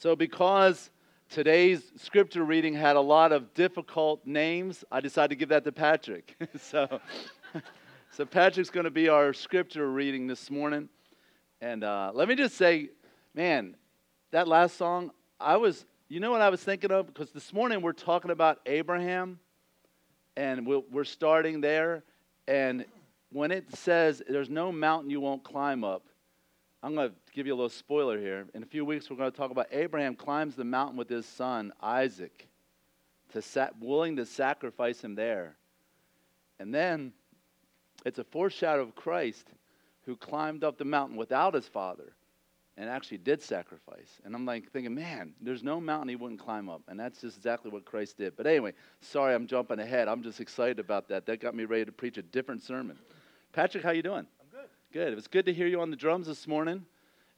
So, because today's scripture reading had a lot of difficult names, I decided to give that to Patrick. so, so, Patrick's going to be our scripture reading this morning. And uh, let me just say, man, that last song, I was, you know what I was thinking of? Because this morning we're talking about Abraham, and we're starting there. And when it says, there's no mountain you won't climb up, I'm going to give you a little spoiler here. In a few weeks, we're going to talk about Abraham climbs the mountain with his son, Isaac, to sa- willing to sacrifice him there. And then it's a foreshadow of Christ who climbed up the mountain without his father and actually did sacrifice. And I'm like thinking, man, there's no mountain he wouldn't climb up. And that's just exactly what Christ did. But anyway, sorry I'm jumping ahead. I'm just excited about that. That got me ready to preach a different sermon. Patrick, how you doing? Good. It was good to hear you on the drums this morning.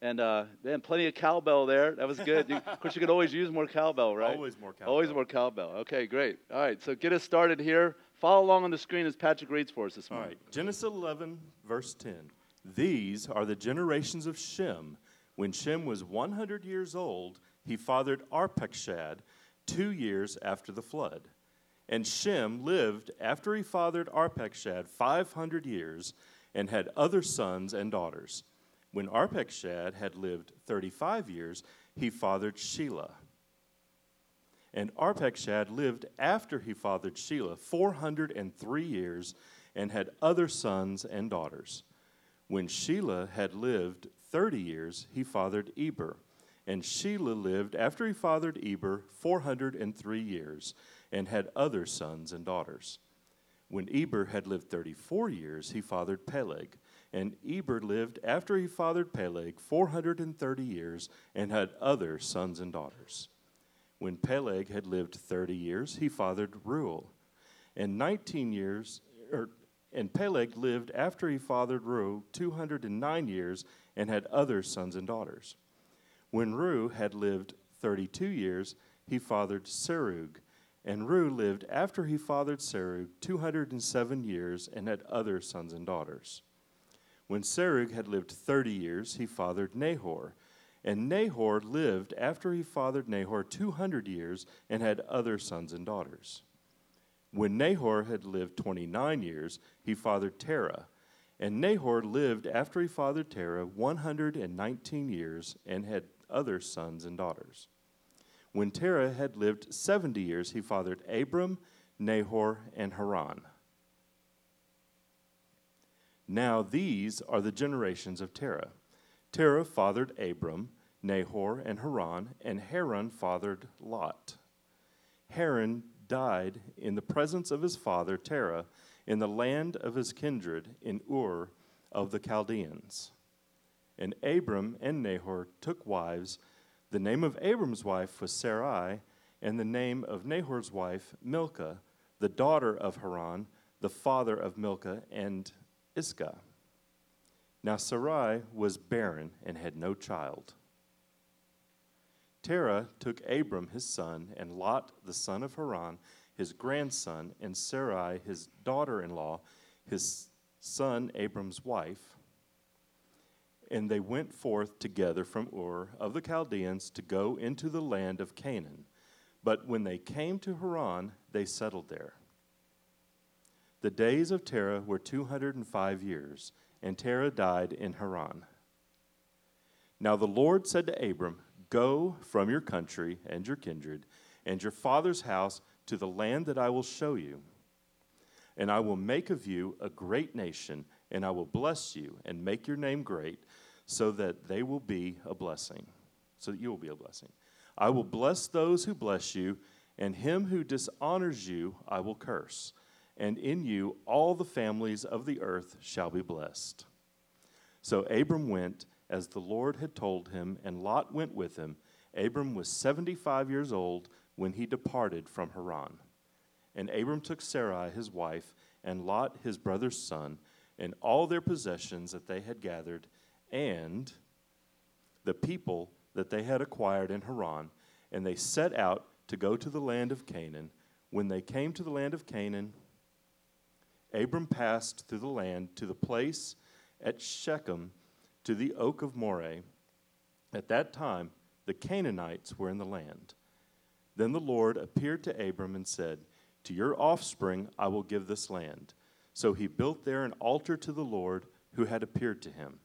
And uh, man, plenty of cowbell there. That was good. You, of course, you could always use more cowbell, right? Always more cowbell. Always more cowbell. Okay, great. All right, so get us started here. Follow along on the screen as Patrick reads for us this morning. All right, Genesis 11, verse 10. These are the generations of Shem. When Shem was 100 years old, he fathered Arpachshad two years after the flood. And Shem lived after he fathered Arpachshad 500 years and had other sons and daughters. When Arpachshad had lived 35 years, he fathered Shelah. And Arpachshad lived after he fathered Shelah 403 years and had other sons and daughters. When Shelah had lived 30 years, he fathered Eber. And Shelah lived after he fathered Eber 403 years and had other sons and daughters. When Eber had lived 34 years, he fathered Peleg. And Eber lived after he fathered Peleg 430 years and had other sons and daughters. When Peleg had lived 30 years, he fathered Reuel. And 19 years, er, and Peleg lived after he fathered Reuel 209 years and had other sons and daughters. When Reuel had lived 32 years, he fathered Serug. And Reu lived after he fathered Serug 207 years and had other sons and daughters. When Serug had lived 30 years, he fathered Nahor. And Nahor lived after he fathered Nahor 200 years and had other sons and daughters. When Nahor had lived 29 years, he fathered Terah. And Nahor lived after he fathered Terah 119 years and had other sons and daughters. When Terah had lived 70 years, he fathered Abram, Nahor, and Haran. Now these are the generations of Terah. Terah fathered Abram, Nahor, and Haran, and Haran fathered Lot. Haran died in the presence of his father Terah in the land of his kindred in Ur of the Chaldeans. And Abram and Nahor took wives the name of Abram's wife was Sarai, and the name of Nahor's wife, Milcah, the daughter of Haran, the father of Milcah and Iscah. Now Sarai was barren and had no child. Terah took Abram his son, and Lot the son of Haran, his grandson, and Sarai his daughter in law, his son Abram's wife and they went forth together from Ur of the Chaldeans to go into the land of Canaan. But when they came to Haran, they settled there. The days of Terah were 205 years, and Terah died in Haran. Now the Lord said to Abram, Go from your country and your kindred and your father's house to the land that I will show you. And I will make of you a great nation, and I will bless you and make your name great so that they will be a blessing, so that you will be a blessing. I will bless those who bless you, and him who dishonors you I will curse. And in you all the families of the earth shall be blessed. So Abram went as the Lord had told him, and Lot went with him. Abram was 75 years old when he departed from Haran. And Abram took Sarai his wife, and Lot his brother's son, and all their possessions that they had gathered and the people that they had acquired in Haran, and they set out to go to the land of Canaan. When they came to the land of Canaan, Abram passed through the land to the place at Shechem, to the oak of Moreh. At that time, the the Canaanites were in the land. Then the Lord appeared to Abram and said, To your offspring I will give this land. So he built there an altar to the Lord who had appeared to him.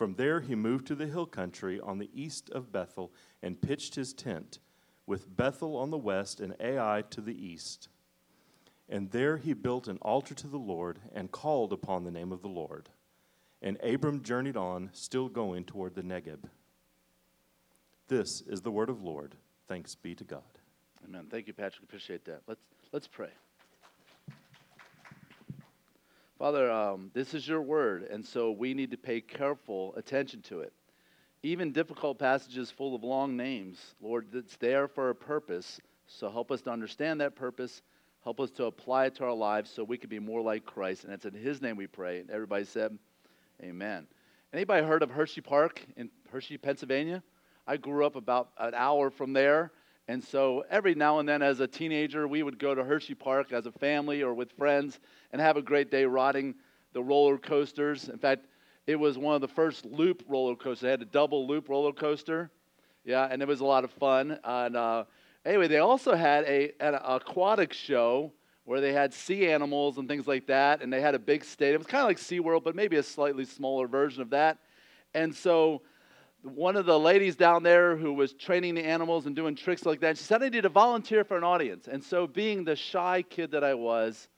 From there he moved to the hill country on the east of Bethel and pitched his tent, with Bethel on the west and Ai to the east. And there he built an altar to the Lord and called upon the name of the Lord. And Abram journeyed on, still going toward the Negeb. This is the word of Lord. Thanks be to God. Amen. Thank you, Patrick. Appreciate that. Let's let's pray. Father, um, this is your word, and so we need to pay careful attention to it. Even difficult passages full of long names, Lord, it's there for a purpose. So help us to understand that purpose. Help us to apply it to our lives so we can be more like Christ. And it's in His name we pray. And everybody said, Amen. Anybody heard of Hershey Park in Hershey, Pennsylvania? I grew up about an hour from there. And so every now and then, as a teenager, we would go to Hershey Park as a family or with friends and have a great day riding the roller coasters. In fact, it was one of the first loop roller coasters. They had a double loop roller coaster. Yeah, and it was a lot of fun. And uh, anyway, they also had a, an aquatic show where they had sea animals and things like that. And they had a big stadium. It was kind of like SeaWorld, but maybe a slightly smaller version of that. And so one of the ladies down there who was training the animals and doing tricks like that, she said, I need to volunteer for an audience. And so, being the shy kid that I was,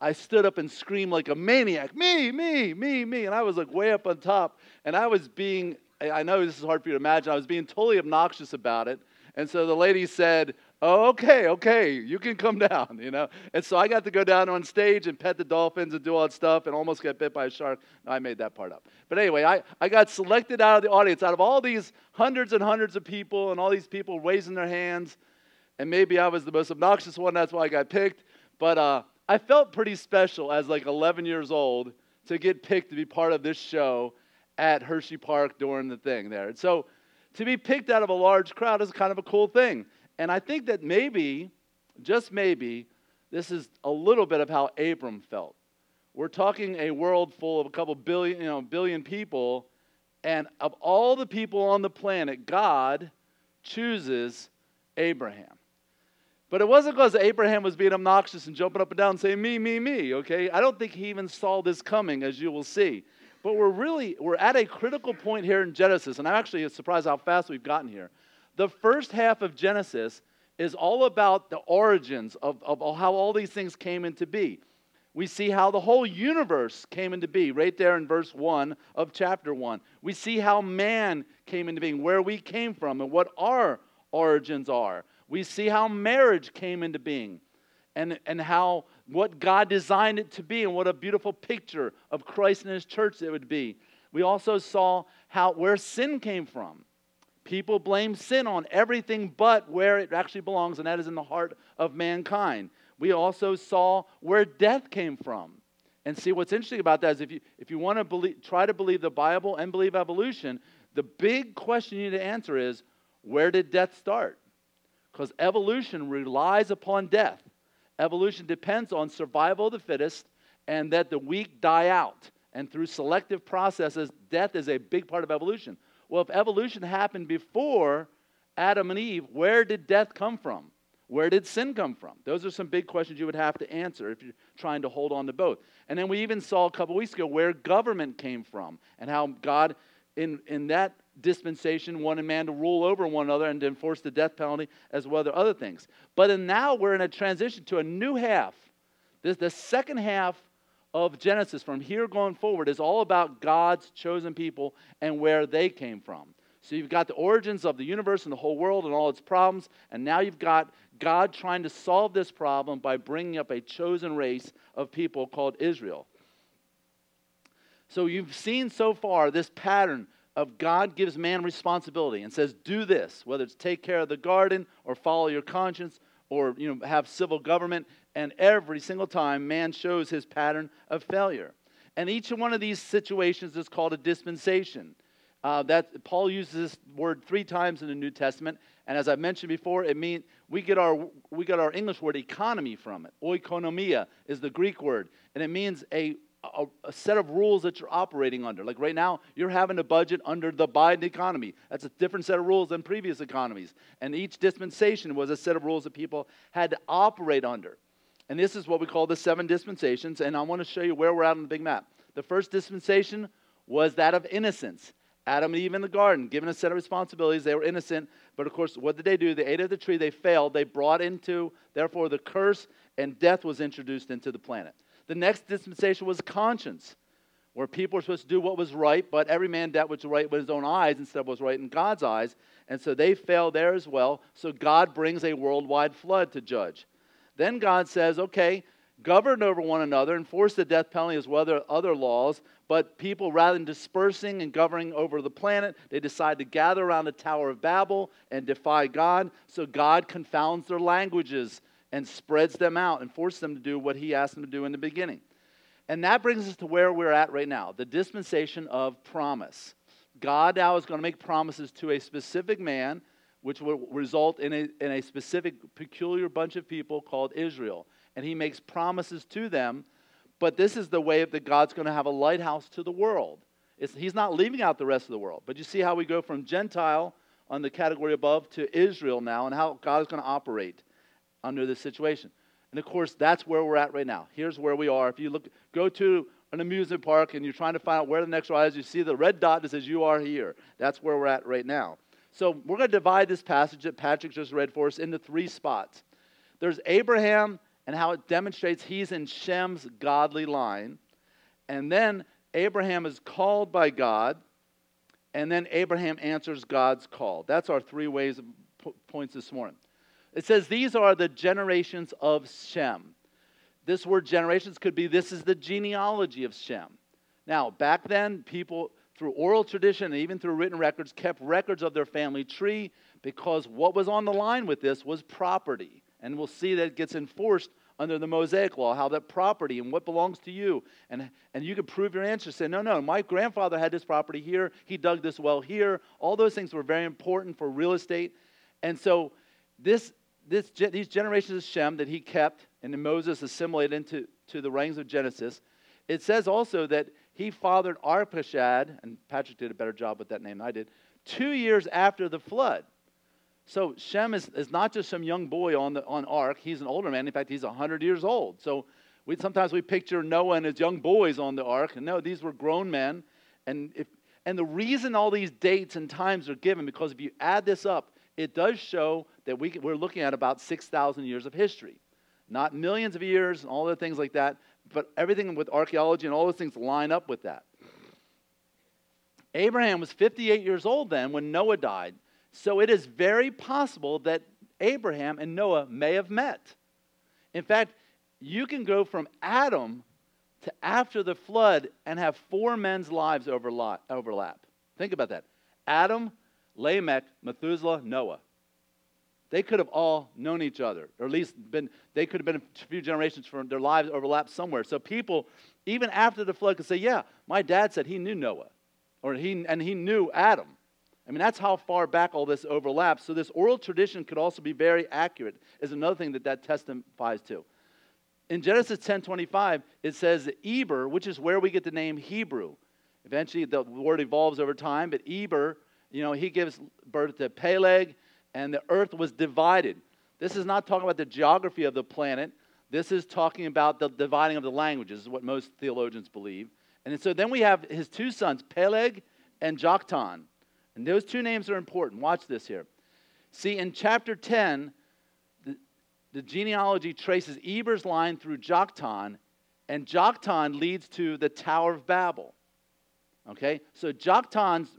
I stood up and screamed like a maniac, me, me, me, me. And I was like way up on top. And I was being, I know this is hard for you to imagine, I was being totally obnoxious about it. And so the lady said, oh, okay, okay, you can come down, you know. And so I got to go down on stage and pet the dolphins and do all that stuff and almost get bit by a shark. No, I made that part up. But anyway, I, I got selected out of the audience, out of all these hundreds and hundreds of people and all these people raising their hands. And maybe I was the most obnoxious one, that's why I got picked. But uh, I felt pretty special as like 11 years old to get picked to be part of this show at Hershey Park during the thing there. And so to be picked out of a large crowd is kind of a cool thing. And I think that maybe, just maybe, this is a little bit of how Abram felt. We're talking a world full of a couple billion, you know, billion people, and of all the people on the planet, God chooses Abraham. But it wasn't because Abraham was being obnoxious and jumping up and down and saying, me, me, me, okay? I don't think he even saw this coming, as you will see. But we're really, we're at a critical point here in Genesis, and I'm actually surprised how fast we've gotten here. The first half of Genesis is all about the origins of, of how all these things came into be. We see how the whole universe came into be right there in verse 1 of chapter 1. We see how man came into being, where we came from, and what our origins are. We see how marriage came into being and, and how what God designed it to be and what a beautiful picture of Christ and his church it would be. We also saw how where sin came from People blame sin on everything but where it actually belongs, and that is in the heart of mankind. We also saw where death came from. And see, what's interesting about that is if you, if you want to believe, try to believe the Bible and believe evolution, the big question you need to answer is where did death start? Because evolution relies upon death. Evolution depends on survival of the fittest and that the weak die out. And through selective processes, death is a big part of evolution. Well, if evolution happened before Adam and Eve, where did death come from? Where did sin come from? Those are some big questions you would have to answer if you're trying to hold on to both. And then we even saw a couple weeks ago where government came from and how God, in, in that dispensation, wanted man to rule over one another and to enforce the death penalty as well as other things. But now we're in a transition to a new half. This, the second half of Genesis from here going forward is all about God's chosen people and where they came from. So you've got the origins of the universe and the whole world and all its problems, and now you've got God trying to solve this problem by bringing up a chosen race of people called Israel. So you've seen so far this pattern of God gives man responsibility and says, do this, whether it's take care of the garden or follow your conscience or you know, have civil government. And every single time, man shows his pattern of failure. And each one of these situations is called a dispensation. Uh, that Paul uses this word three times in the New Testament, and as I mentioned before, it means we get our we get our English word economy from it. Oikonomia is the Greek word, and it means a a, a, set of rules that you're operating under. Like right now, you're having a budget under the Biden economy. That's a different set of rules than previous economies. And each dispensation was a set of rules that people had to operate under. And this is what we call the seven dispensations. And I want to show you where we're at on the big map. The first dispensation was that of innocence. Adam and Eve in the garden, given a set of responsibilities, they were innocent. But of course, what did they do? They ate of the tree, they failed. They brought into, therefore, the curse, and death was introduced into the planet. The next dispensation was conscience, where people were supposed to do what was right, but every man what was right with his own eyes instead of what was right in God's eyes. And so they failed there as well. So God brings a worldwide flood to judge. Then God says, okay, govern over one another, enforce the death penalty as well as other laws. But people, rather than dispersing and governing over the planet, they decide to gather around the Tower of Babel and defy God. So God confounds their languages and spreads them out and forces them to do what He asked them to do in the beginning. And that brings us to where we're at right now the dispensation of promise. God now is going to make promises to a specific man, which will result in a, in a specific, peculiar bunch of people called Israel and he makes promises to them. But this is the way that God's going to have a lighthouse to the world. It's, he's not leaving out the rest of the world. But you see how we go from Gentile on the category above to Israel now and how God is going to operate under this situation. And of course, that's where we're at right now. Here's where we are. If you look, go to an amusement park and you're trying to find out where the next ride is, you see the red dot that says you are here. That's where we're at right now. So we're going to divide this passage that Patrick just read for us into three spots. There's Abraham and how it demonstrates he's in Shem's godly line. And then Abraham is called by God, and then Abraham answers God's call. That's our three ways of points this morning. It says these are the generations of Shem. This word generations could be this is the genealogy of Shem. Now, back then, people through oral tradition and even through written records kept records of their family tree because what was on the line with this was property. And we'll see that it gets enforced under the Mosaic law, how that property and what belongs to you. And, and you can prove your answer. Say, no, no, my grandfather had this property here. He dug this well here. All those things were very important for real estate. And so this, this, these generations of Shem that he kept and Moses assimilated into to the writings of Genesis, it says also that he fathered Arpachshad, and Patrick did a better job with that name than I did, two years after the flood. So Shem is, is not just some young boy on the on Ark. He's an older man. In fact, he's 100 years old. So we, sometimes we picture Noah and his young boys on the Ark. And no, these were grown men. And, if, and the reason all these dates and times are given, because if you add this up, it does show that we, we're looking at about 6,000 years of history. Not millions of years and all the things like that, but everything with archaeology and all those things line up with that. Abraham was 58 years old then when Noah died. So it is very possible that Abraham and Noah may have met. In fact, you can go from Adam to after the flood and have four men's lives overlap. Think about that Adam, Lamech, Methuselah, Noah. They could have all known each other, or at least been, they could have been a few generations from their lives overlapped somewhere. So people, even after the flood, could say, Yeah, my dad said he knew Noah, or he, and he knew Adam. I mean, that's how far back all this overlaps. So, this oral tradition could also be very accurate, is another thing that that testifies to. In Genesis 10:25, it says Eber, which is where we get the name Hebrew. Eventually, the word evolves over time, but Eber, you know, he gives birth to Peleg, and the earth was divided. This is not talking about the geography of the planet. This is talking about the dividing of the languages, is what most theologians believe. And so then we have his two sons, Peleg and Joktan. And those two names are important. Watch this here. See, in chapter 10, the, the genealogy traces Eber's line through Joktan, and Joktan leads to the Tower of Babel. Okay? So Joktan's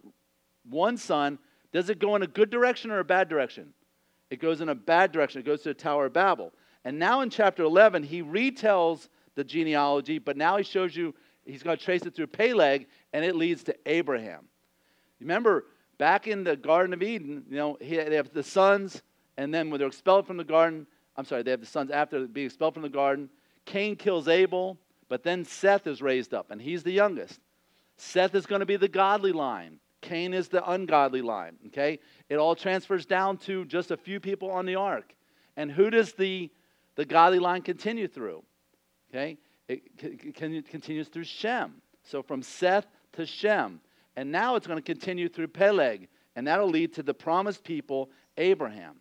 one son, does it go in a good direction or a bad direction? It goes in a bad direction. It goes to the Tower of Babel. And now in chapter 11, he retells the genealogy, but now he shows you he's going to trace it through Peleg, and it leads to Abraham. Remember, back in the Garden of Eden, you know, they have the sons, and then when they're expelled from the garden, I'm sorry, they have the sons after being expelled from the garden. Cain kills Abel, but then Seth is raised up, and he's the youngest. Seth is going to be the godly line. Cain is the ungodly line. Okay? It all transfers down to just a few people on the ark. And who does the, the godly line continue through? Okay? It continues through Shem. So from Seth to Shem. And now it's going to continue through Peleg, and that'll lead to the promised people, Abraham.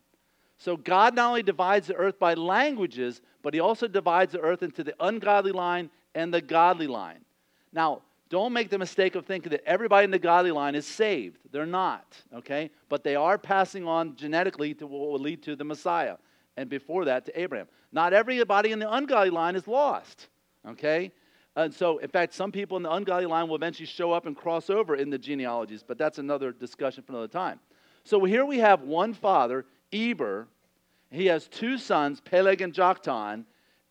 So God not only divides the earth by languages, but he also divides the earth into the ungodly line and the godly line. Now, don't make the mistake of thinking that everybody in the godly line is saved. They're not, okay? But they are passing on genetically to what will lead to the Messiah. And before that, to Abraham. Not everybody in the ungodly line is lost, okay? And so, in fact, some people in the ungodly line will eventually show up and cross over in the genealogies, but that's another discussion for another time. So here we have one father, Eber. He has two sons, Peleg and Joktan,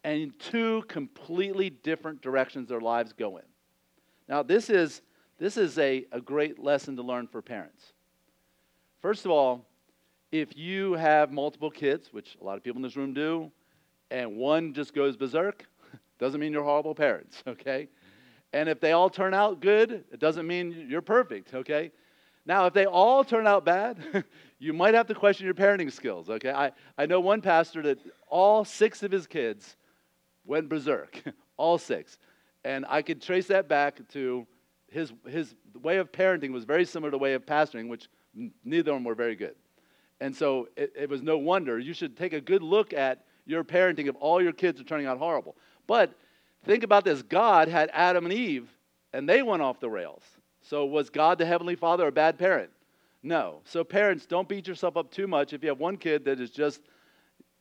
and two completely different directions their lives go in. Now, this is, this is a, a great lesson to learn for parents. First of all, if you have multiple kids, which a lot of people in this room do, and one just goes berserk, doesn't mean you're horrible parents, okay? And if they all turn out good, it doesn't mean you're perfect, okay? Now, if they all turn out bad, you might have to question your parenting skills, okay? I, I know one pastor that all six of his kids went berserk, all six. And I could trace that back to his, his way of parenting was very similar to the way of pastoring, which neither of them were very good. And so it, it was no wonder. You should take a good look at your parenting if all your kids are turning out horrible. But think about this God had Adam and Eve, and they went off the rails. So was God the Heavenly Father a bad parent? No. So, parents, don't beat yourself up too much if you have one kid that is just,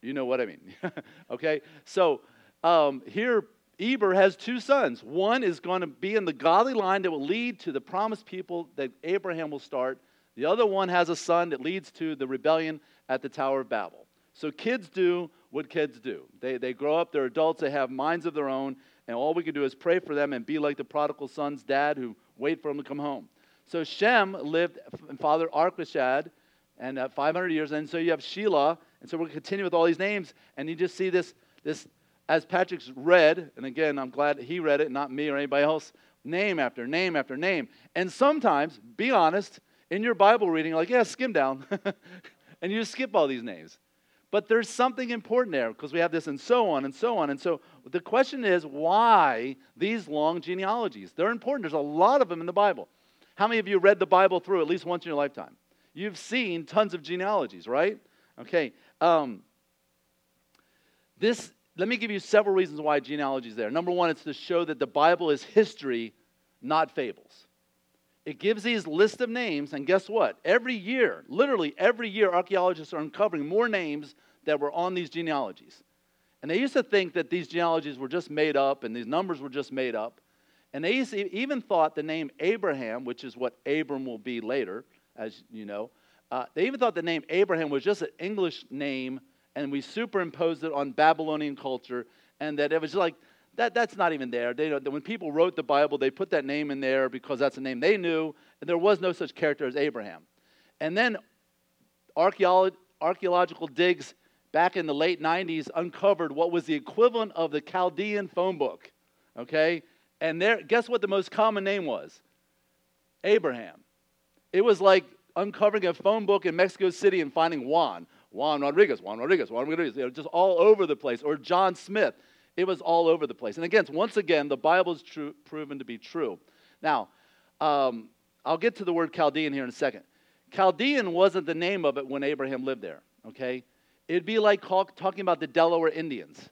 you know what I mean. okay? So, um, here, Eber has two sons. One is going to be in the godly line that will lead to the promised people that Abraham will start. The other one has a son that leads to the rebellion at the Tower of Babel. So kids do what kids do. They, they grow up, they're adults, they have minds of their own, and all we can do is pray for them and be like the prodigal son's dad who wait for him to come home. So Shem lived and fathered and uh, 500 years, and so you have Shelah, and so we're going to continue with all these names, and you just see this, this as Patrick's read, and again, I'm glad he read it, not me or anybody else, name after name after name. And sometimes, be honest, in your Bible reading, like, yeah, skim down. and you skip all these names. But there's something important there because we have this and so on and so on. And so the question is why these long genealogies? They're important. There's a lot of them in the Bible. How many of you read the Bible through at least once in your lifetime? You've seen tons of genealogies, right? Okay. Um, this let me give you several reasons why genealogy is there. Number one, it's to show that the Bible is history, not fables. It gives these list of names, and guess what? Every year, literally every year, archaeologists are uncovering more names that were on these genealogies. And they used to think that these genealogies were just made up and these numbers were just made up. And they even thought the name Abraham, which is what Abram will be later, as you know, uh, they even thought the name Abraham was just an English name and we superimposed it on Babylonian culture, and that it was like, that, that's not even there. They, when people wrote the Bible, they put that name in there because that's a name they knew, and there was no such character as Abraham. And then archeolo- archaeological digs back in the late 90s uncovered what was the equivalent of the Chaldean phone book. Okay? And there, guess what the most common name was? Abraham. It was like uncovering a phone book in Mexico City and finding Juan Juan Rodriguez, Juan Rodriguez, Juan Rodriguez, you know, just all over the place, or John Smith. It was all over the place. And again, once again, the Bible is true, proven to be true. Now, um, I'll get to the word Chaldean here in a second. Chaldean wasn't the name of it when Abraham lived there, okay? It'd be like talking about the Delaware Indians.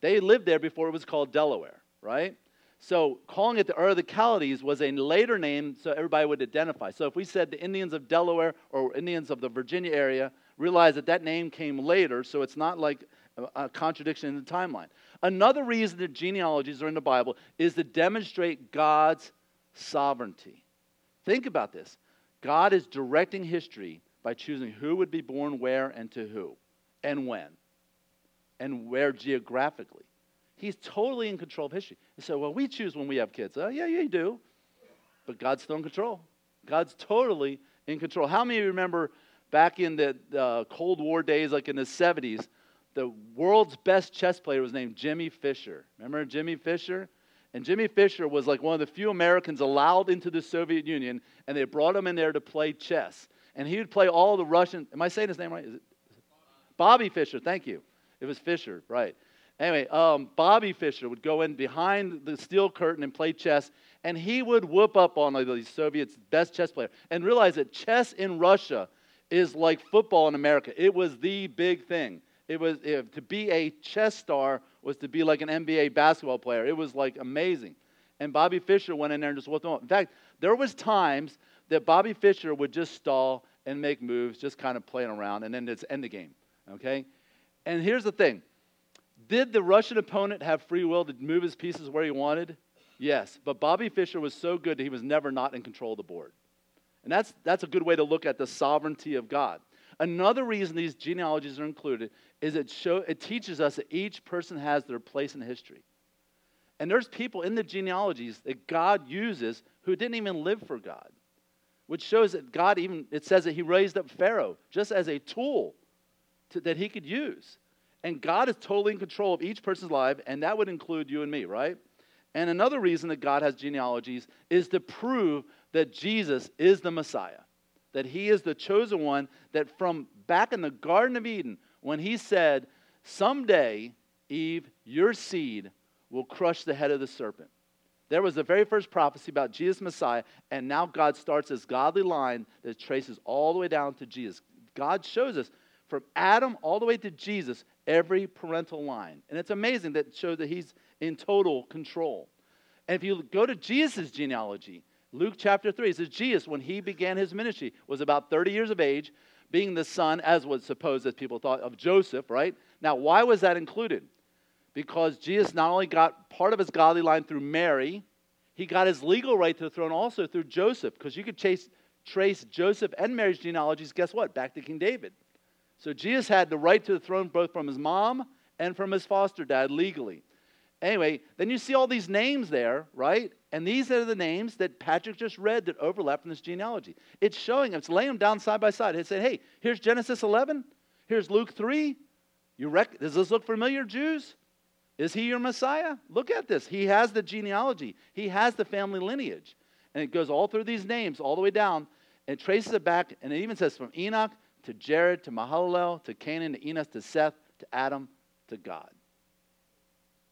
They lived there before it was called Delaware, right? So calling it the Ur of the Chaldees was a later name so everybody would identify. So if we said the Indians of Delaware or Indians of the Virginia area, realize that that name came later, so it's not like a, contradiction in the timeline. Another reason that genealogies are in the Bible is to demonstrate God's sovereignty. Think about this God is directing history by choosing who would be born where and to who, and when, and where geographically. He's totally in control of history. You say, well, we choose when we have kids. Oh, yeah, yeah, you do. But God's still in control. God's totally in control. How many of you remember back in the Cold War days, like in the 70s, the world's best chess player was named Jimmy Fisher. Remember Jimmy Fisher? And Jimmy Fisher was like one of the few Americans allowed into the Soviet Union, and they brought him in there to play chess. And he would play all the Russian. Am I saying his name right? Is it Bobby Fischer? Thank you. It was Fisher, right? Anyway, um, Bobby Fischer would go in behind the steel curtain and play chess, and he would whoop up on the Soviets' best chess player and realize that chess in Russia is like football in America. It was the big thing. It was if, to be a chess star was to be like an NBA basketball player. It was like amazing. And Bobby Fischer went in there and just up. In fact, there was times that Bobby Fischer would just stall and make moves, just kind of playing around, and then just end the game. Okay? And here's the thing. Did the Russian opponent have free will to move his pieces where he wanted? Yes. But Bobby Fischer was so good that he was never not in control of the board. And that's, that's a good way to look at the sovereignty of God. Another reason these genealogies are included is it, show, it teaches us that each person has their place in history. And there's people in the genealogies that God uses who didn't even live for God, which shows that God even, it says that he raised up Pharaoh just as a tool to, that he could use. And God is totally in control of each person's life, and that would include you and me, right? And another reason that God has genealogies is to prove that Jesus is the Messiah, that he is the chosen one, that from back in the Garden of Eden, when he said, Someday, Eve, your seed will crush the head of the serpent. There was the very first prophecy about Jesus Messiah, and now God starts this godly line that traces all the way down to Jesus. God shows us from Adam all the way to Jesus every parental line. And it's amazing that it shows that he's in total control. And if you go to Jesus' genealogy, Luke chapter 3, says Jesus, when he began his ministry, was about 30 years of age, being the son, as was supposed, as people thought, of Joseph, right? Now, why was that included? because Jesus not only got part of his godly line through Mary, he got his legal right to the throne also through Joseph, because you could chase, trace Joseph and Mary's genealogies, guess what? Back to King David. So Jesus had the right to the throne both from his mom and from his foster dad legally. Anyway, then you see all these names there, right? And these are the names that Patrick just read that overlap in this genealogy. It's showing, it's laying them down side by side. It said, hey, here's Genesis 11, here's Luke 3. You rec- Does this look familiar, Jews? Is he your Messiah? Look at this. He has the genealogy, he has the family lineage. And it goes all through these names, all the way down, and it traces it back, and it even says from Enoch to Jared to Mahalalel to Cainan to Enos to Seth to Adam to God.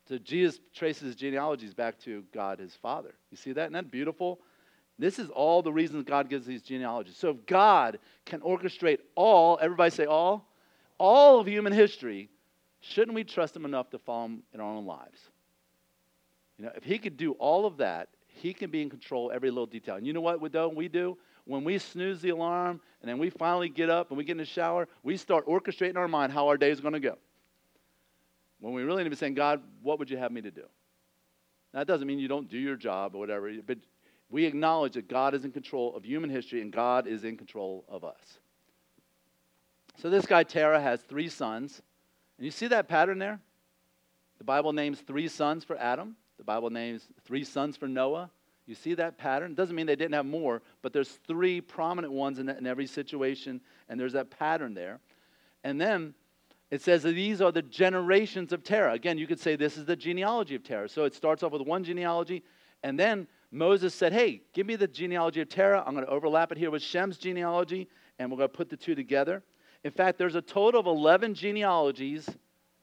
So Jesus traces genealogies back to God, his father. You see that? Isn't that beautiful? This is all the reasons God gives these genealogies. So if God can orchestrate all, everybody say all, all of human history shouldn't we trust him enough to follow him in our own lives? You know, if he could do all of that, he can be in control every little detail. And you know what we do? We do when we snooze the alarm and then we finally get up and we get in the shower, we start orchestrating in our mind how our day is going to go. When we really need to be saying, God, what would you have me to do? That doesn't mean you don't do your job or whatever, but we acknowledge that God is in control of human history and God is in control of us. So this guy, Terah, has three sons. And you see that pattern there? The Bible names three sons for Adam. The Bible names three sons for Noah. You see that pattern? Doesn't mean they didn't have more, but there's three prominent ones in, in every situation, and there's that pattern there. And then it says that these are the generations of Terah. Again, you could say this is the genealogy of Terah. So it starts off with one genealogy, and then Moses said, Hey, give me the genealogy of Terah. I'm going to overlap it here with Shem's genealogy, and we're going to put the two together. In fact, there's a total of 11 genealogies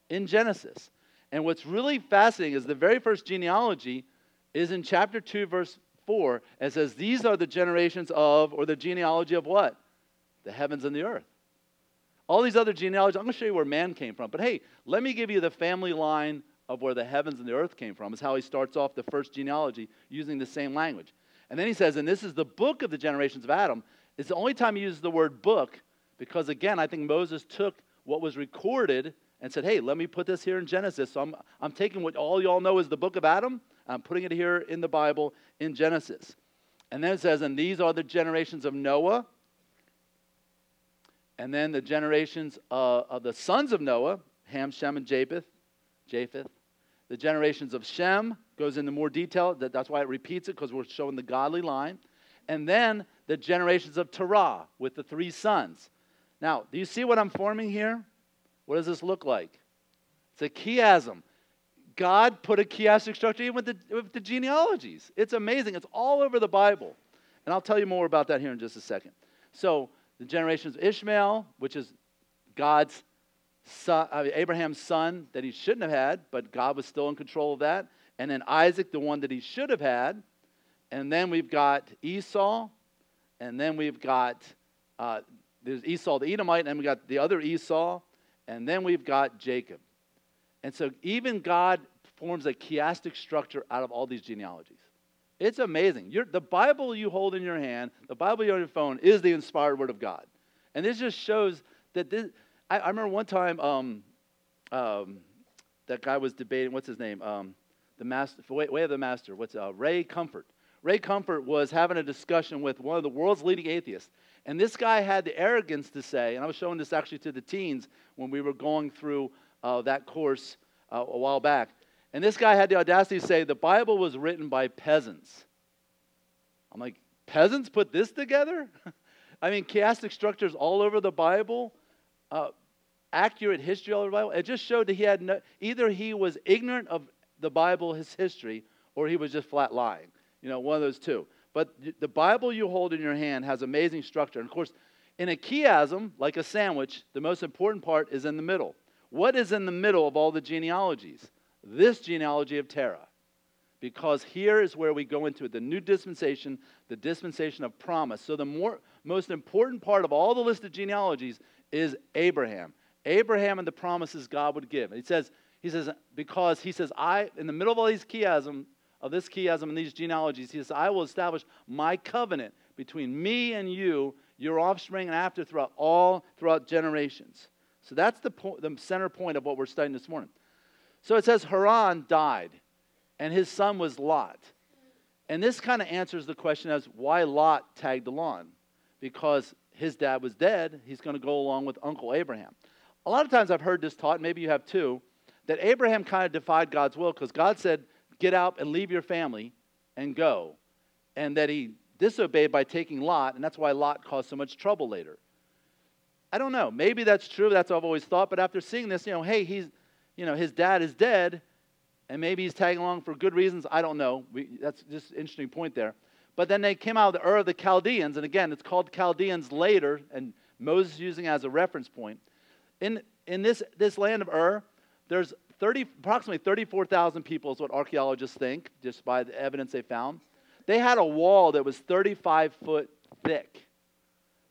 in Genesis. And what's really fascinating is the very first genealogy is in chapter 2, verse 4. It says, These are the generations of, or the genealogy of what? The heavens and the earth. All these other genealogies, I'm going to show you where man came from. But hey, let me give you the family line of where the heavens and the earth came from, is how he starts off the first genealogy using the same language. And then he says, and this is the book of the generations of Adam. It's the only time he uses the word book because again, I think Moses took what was recorded and said, hey, let me put this here in Genesis. So I'm, I'm taking what all y'all know is the book of Adam, I'm putting it here in the Bible in Genesis. And then it says, and these are the generations of Noah. And then the generations uh, of the sons of Noah, Ham, Shem, and Japheth. Japheth. The generations of Shem goes into more detail. That's why it repeats it, because we're showing the godly line. And then the generations of Terah with the three sons. Now, do you see what I'm forming here? What does this look like? It's a chiasm. God put a chiastic structure even with the, with the genealogies. It's amazing. It's all over the Bible. And I'll tell you more about that here in just a second. So, the generations of Ishmael, which is God's son, uh, Abraham's son that he shouldn't have had, but God was still in control of that. And then Isaac, the one that he should have had. And then we've got Esau. And then we've got uh, there's Esau the Edomite, and then we've got the other Esau. And then we've got Jacob. And so even God forms a chiastic structure out of all these genealogies. It's amazing. You're, the Bible you hold in your hand, the Bible you on your phone, is the inspired word of God. And this just shows that this. I, I remember one time um, um, that guy was debating, what's his name? Um, the master, way, way, of the Master. What's uh, Ray Comfort? Ray Comfort was having a discussion with one of the world's leading atheists. And this guy had the arrogance to say, and I was showing this actually to the teens when we were going through uh, that course uh, a while back. And this guy had the audacity to say the Bible was written by peasants. I'm like, peasants put this together? I mean, chiastic structures all over the Bible, uh, accurate history all over the Bible. It just showed that he had no, either he was ignorant of the Bible, his history, or he was just flat lying. You know, one of those two. But the Bible you hold in your hand has amazing structure. And of course, in a chiasm, like a sandwich, the most important part is in the middle. What is in the middle of all the genealogies? This genealogy of Terah. Because here is where we go into it the new dispensation, the dispensation of promise. So, the more, most important part of all the list of genealogies is Abraham. Abraham and the promises God would give. He says, he says, because he says, I, in the middle of all these chiasm, of this chiasm and these genealogies, he says, I will establish my covenant between me and you, your offspring, and after throughout all, throughout generations. So that's the, po- the center point of what we're studying this morning. So it says Haran died, and his son was Lot. And this kind of answers the question as why Lot tagged along. Because his dad was dead, he's going to go along with Uncle Abraham. A lot of times I've heard this taught, maybe you have too, that Abraham kind of defied God's will because God said, Get out and leave your family and go. And that he disobeyed by taking Lot, and that's why Lot caused so much trouble later. I don't know. Maybe that's true. That's what I've always thought. But after seeing this, you know, hey, he's you know, his dad is dead, and maybe he's tagging along for good reasons. I don't know. We, that's just an interesting point there. But then they came out of the Ur of the Chaldeans, and again, it's called Chaldeans later, and Moses using it as a reference point. In, in this, this land of Ur, there's 30, approximately 34,000 people, is what archaeologists think, just by the evidence they found. They had a wall that was 35 foot thick.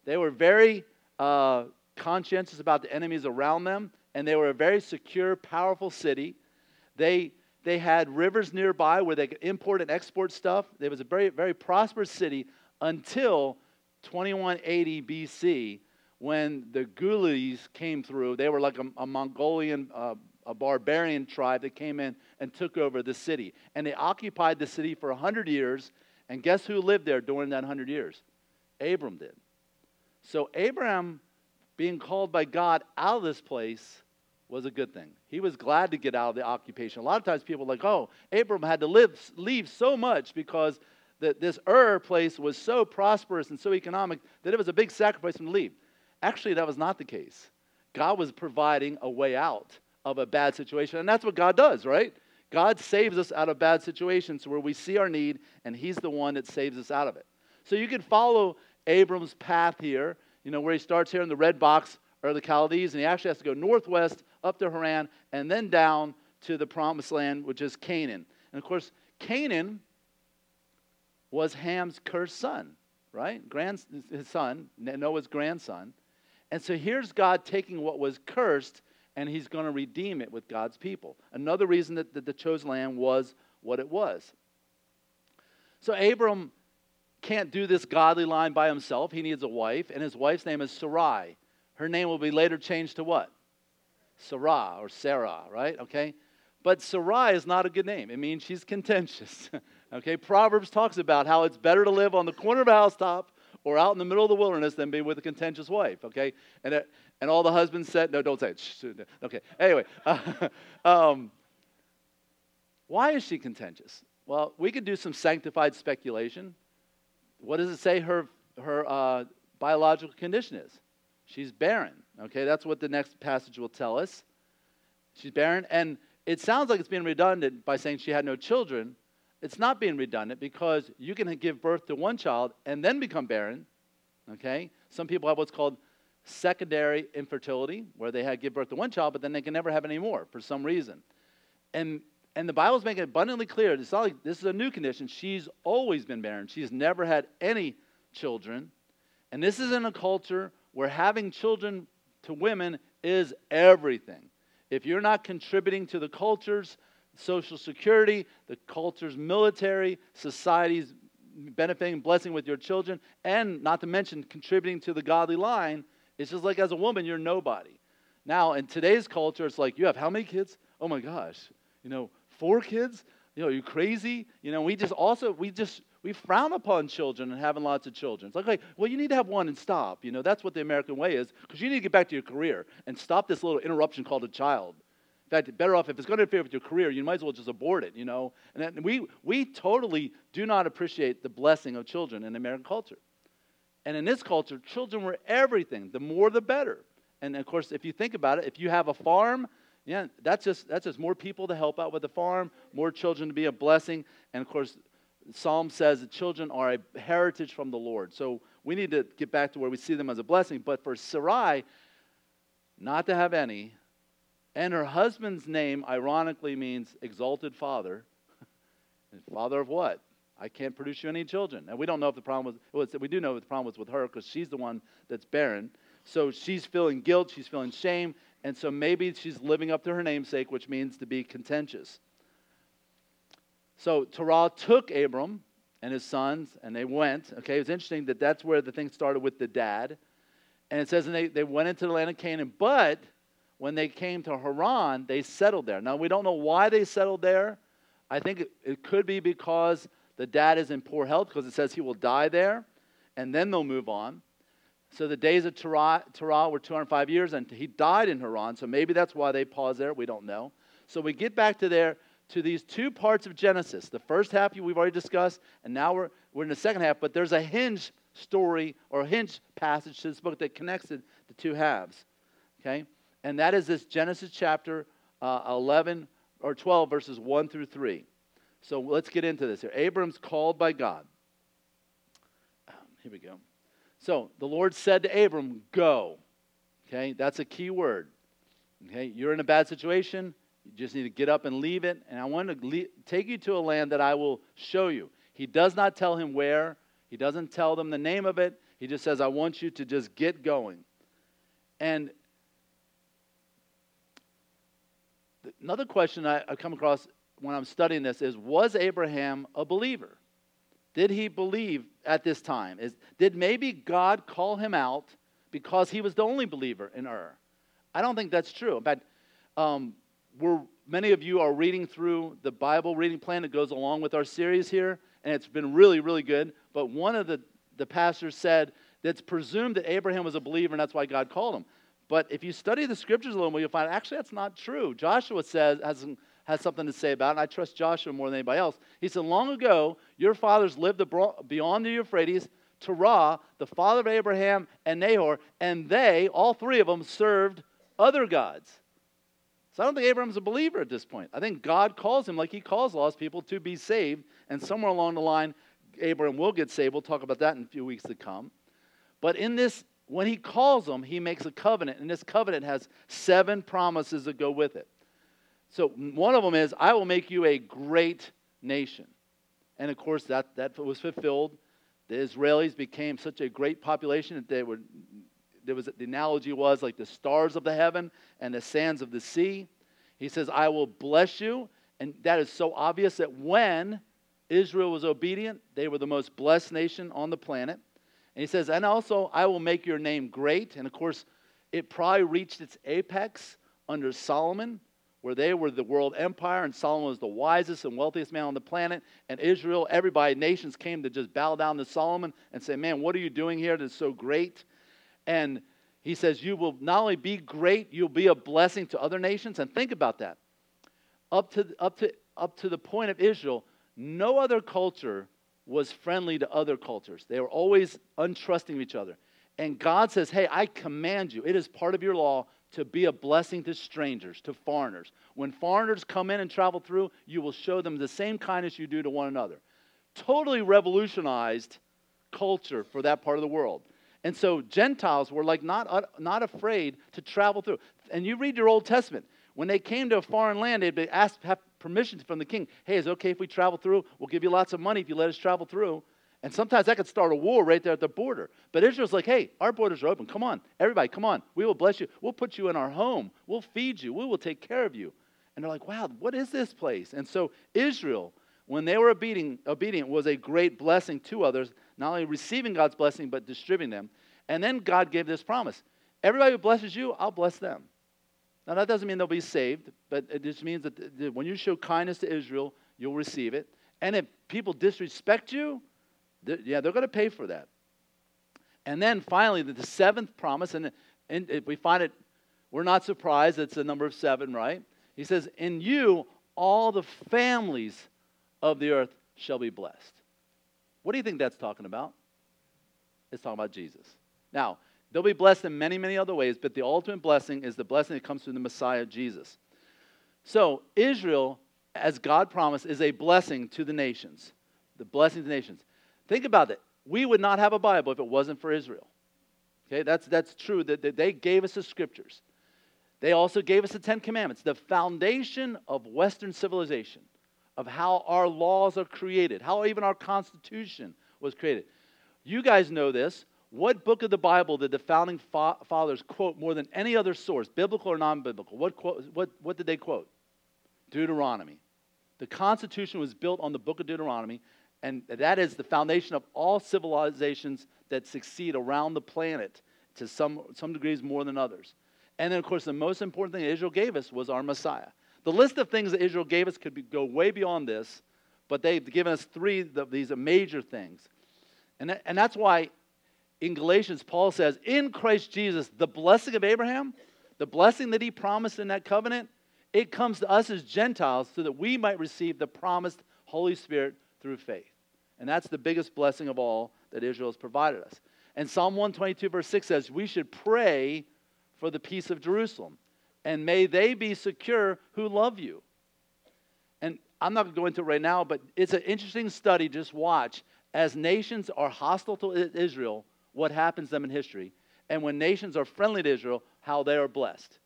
They were very uh, conscientious about the enemies around them and they were a very secure, powerful city. They, they had rivers nearby where they could import and export stuff. It was a very, very prosperous city until 2180 BC when the Gutis came through. They were like a, a Mongolian, uh, a barbarian tribe that came in and took over the city. And they occupied the city for 100 years. And guess who lived there during that 100 years? Abram did. So Abraham, being called by God out of this place, was a good thing. He was glad to get out of the occupation. A lot of times people are like, oh, Abram had to live, leave so much because the, this Ur place was so prosperous and so economic that it was a big sacrifice for him to leave. Actually, that was not the case. God was providing a way out of a bad situation. And that's what God does, right? God saves us out of bad situations where we see our need, and He's the one that saves us out of it. So you can follow Abram's path here, you know, where he starts here in the red box or the Chaldees, and he actually has to go northwest up to Haran and then down to the promised land, which is Canaan. And of course, Canaan was Ham's cursed son, right? Grand, his son, Noah's grandson. And so here's God taking what was cursed and he's going to redeem it with God's people. Another reason that, that the chosen land was what it was. So Abram can't do this godly line by himself. He needs a wife, and his wife's name is Sarai. Her name will be later changed to what? Sarah or Sarah, right? Okay? But Sarai is not a good name. It means she's contentious. okay? Proverbs talks about how it's better to live on the corner of a housetop or out in the middle of the wilderness than be with a contentious wife. Okay? And, it, and all the husbands said, no, don't say it. Okay. Anyway, um, why is she contentious? Well, we could do some sanctified speculation. What does it say her, her uh, biological condition is? She's barren. Okay, that's what the next passage will tell us. She's barren, and it sounds like it's being redundant by saying she had no children. It's not being redundant because you can give birth to one child and then become barren. Okay? Some people have what's called secondary infertility, where they had give birth to one child, but then they can never have any more for some reason. And and the Bible's making it abundantly clear. It's not like this is a new condition. She's always been barren. She's never had any children. And this is in a culture where having children to women is everything. If you're not contributing to the culture's social security, the culture's military, society's benefiting, and blessing with your children, and not to mention contributing to the godly line, it's just like as a woman, you're nobody. Now, in today's culture, it's like, you have how many kids? Oh my gosh, you know, four kids? You know, you crazy? You know, we just also, we just, we frown upon children and having lots of children. It's like, like, well, you need to have one and stop. You know, that's what the American way is because you need to get back to your career and stop this little interruption called a child. In fact, better off if it's going to interfere with your career, you might as well just abort it, you know. And we, we totally do not appreciate the blessing of children in American culture. And in this culture, children were everything. The more, the better. And of course, if you think about it, if you have a farm, yeah, that's just that's just more people to help out with the farm, more children to be a blessing, and of course, Psalm says that children are a heritage from the Lord. So we need to get back to where we see them as a blessing. But for Sarai, not to have any, and her husband's name ironically means exalted father. father of what? I can't produce you any children. And we don't know if the problem was, we do know the problem was with her because she's the one that's barren. So she's feeling guilt, she's feeling shame, and so maybe she's living up to her namesake, which means to be contentious. So Terah took Abram and his sons, and they went. Okay, it's interesting that that's where the thing started with the dad. And it says, and they, they went into the land of Canaan, but when they came to Haran, they settled there. Now, we don't know why they settled there. I think it, could be because the dad is in poor health, because it says he will die there, and then they'll move on. So the days of Terah, Terah were 205 years, and he died in Haran. So maybe that's why they paused there. We don't know. So we get back to there to these two parts of Genesis. The first half we've already discussed, and now we're, we're in the second half. But there's a hinge story or hinge passage to this book that connects the two halves. Okay, and that is this Genesis chapter uh, 11 or 12, verses 1 through 3. So let's get into this here. Abram's called by God. Um, here we go. So the Lord said to Abram, Go. Okay, that's a key word. Okay, you're in a bad situation. You just need to get up and leave it. And I want to le- take you to a land that I will show you. He does not tell him where, he doesn't tell them the name of it. He just says, I want you to just get going. And another question I, come across when I'm studying this is Was Abraham a believer? Did he believe at this time? Is, did maybe God call him out because he was the only believer in Ur? I don't think that's true. In fact, um, we're, many of you are reading through the Bible reading plan that goes along with our series here, and it's been really, really good. But one of the, the pastors said that it's presumed that Abraham was a believer, and that's why God called him. But if you study the scriptures a little more, you'll find actually that's not true. Joshua says, has has something to say about it, and I trust Joshua more than anybody else. He said, Long ago, your fathers lived beyond the Euphrates, Terah, the father of Abraham and Nahor, and they, all three of them, served other gods. So I don't think Abraham's a believer at this point. I think God calls him like he calls lost people to be saved, and somewhere along the line, Abraham will get saved. We'll talk about that in a few weeks to come. But in this, when he calls them, he makes a covenant, and this covenant has seven promises that go with it. So one of them is, I will make you a great nation. And of course, that, that was fulfilled. The Israelis became such a great population that they were, there was, the analogy was like the stars of the heaven and the sands of the sea. He says, I will bless you. And that is so obvious that when Israel was obedient, they were the most blessed nation on the planet. And he says, and also, I will make your name great. And of course, it probably reached its apex under Solomon where they were the world empire, and Solomon was the wisest and wealthiest man on the planet. And Israel, everybody, nations came to just bow down to Solomon and say, Man, what are you doing here that's so great? And he says, You will not only be great, you'll be a blessing to other nations. And think about that. Up to, up to, up to the point of Israel, no other culture was friendly to other cultures. They were always untrusting of each other. And God says, Hey, I command you, it is part of your law to be a blessing to strangers, to foreigners. When foreigners come in and travel through, you will show them the same kindness you do to one another. Totally revolutionized culture for that part of the world. And so Gentiles were like not, uh, not afraid to travel through. And you read your Old Testament, when they came to a foreign land, they'd be asked have permission from the king. Hey, is it okay if we travel through? We'll give you lots of money if you let us travel through. And sometimes that could start a war right there at the border. But Israel's like, hey, our borders are open. Come on, everybody, come on. We will bless you. We'll put you in our home. We'll feed you. We will take care of you. And they're like, wow, what is this place? And so Israel, when they were obedient, obedient was a great blessing to others, not only receiving God's blessing, but distributing them. And then God gave this promise everybody who blesses you, I'll bless them. Now, that doesn't mean they'll be saved, but it just means that when you show kindness to Israel, you'll receive it. And if people disrespect you, they're, yeah, they're going to pay for that. And then finally, the, the seventh promise, and, and we find it, we're not surprised it's the number of seven, right? He says, In you, all the families of the earth shall be blessed. What do you think that's talking about? It's talking about Jesus. Now, they'll be blessed in many, many other ways, but the ultimate blessing is the blessing that comes through the Messiah, Jesus. So, Israel, as God promised, is a blessing to the nations. The blessing to the nations. Think about it. We would not have a Bible if it wasn't for Israel. Okay, that's, that's true that, that they gave us the scriptures. They also gave us the Ten Commandments, the foundation of Western civilization, of how our laws are created, how even our Constitution was created. You guys know this. What book of the Bible did the founding fa- fathers quote more than any other source, biblical or non biblical? What, what, what did they quote? Deuteronomy. The Constitution was built on the book of Deuteronomy, and that is the foundation of all civilizations that succeed around the planet to some, some degrees more than others. And then, of course, the most important thing Israel gave us was our Messiah. The list of things that Israel gave us could be, go way beyond this, but they've given us three of these major things. And, that, and that's why in Galatians, Paul says, in Christ Jesus, the blessing of Abraham, the blessing that he promised in that covenant, it comes to us as Gentiles so that we might receive the promised Holy Spirit through faith. And that's the biggest blessing of all that Israel has provided us. And Psalm 122, verse 6 says, We should pray for the peace of Jerusalem, and may they be secure who love you. And I'm not going to go into it right now, but it's an interesting study. Just watch. As nations are hostile to Israel, what happens to them in history. And when nations are friendly to Israel, how they are blessed.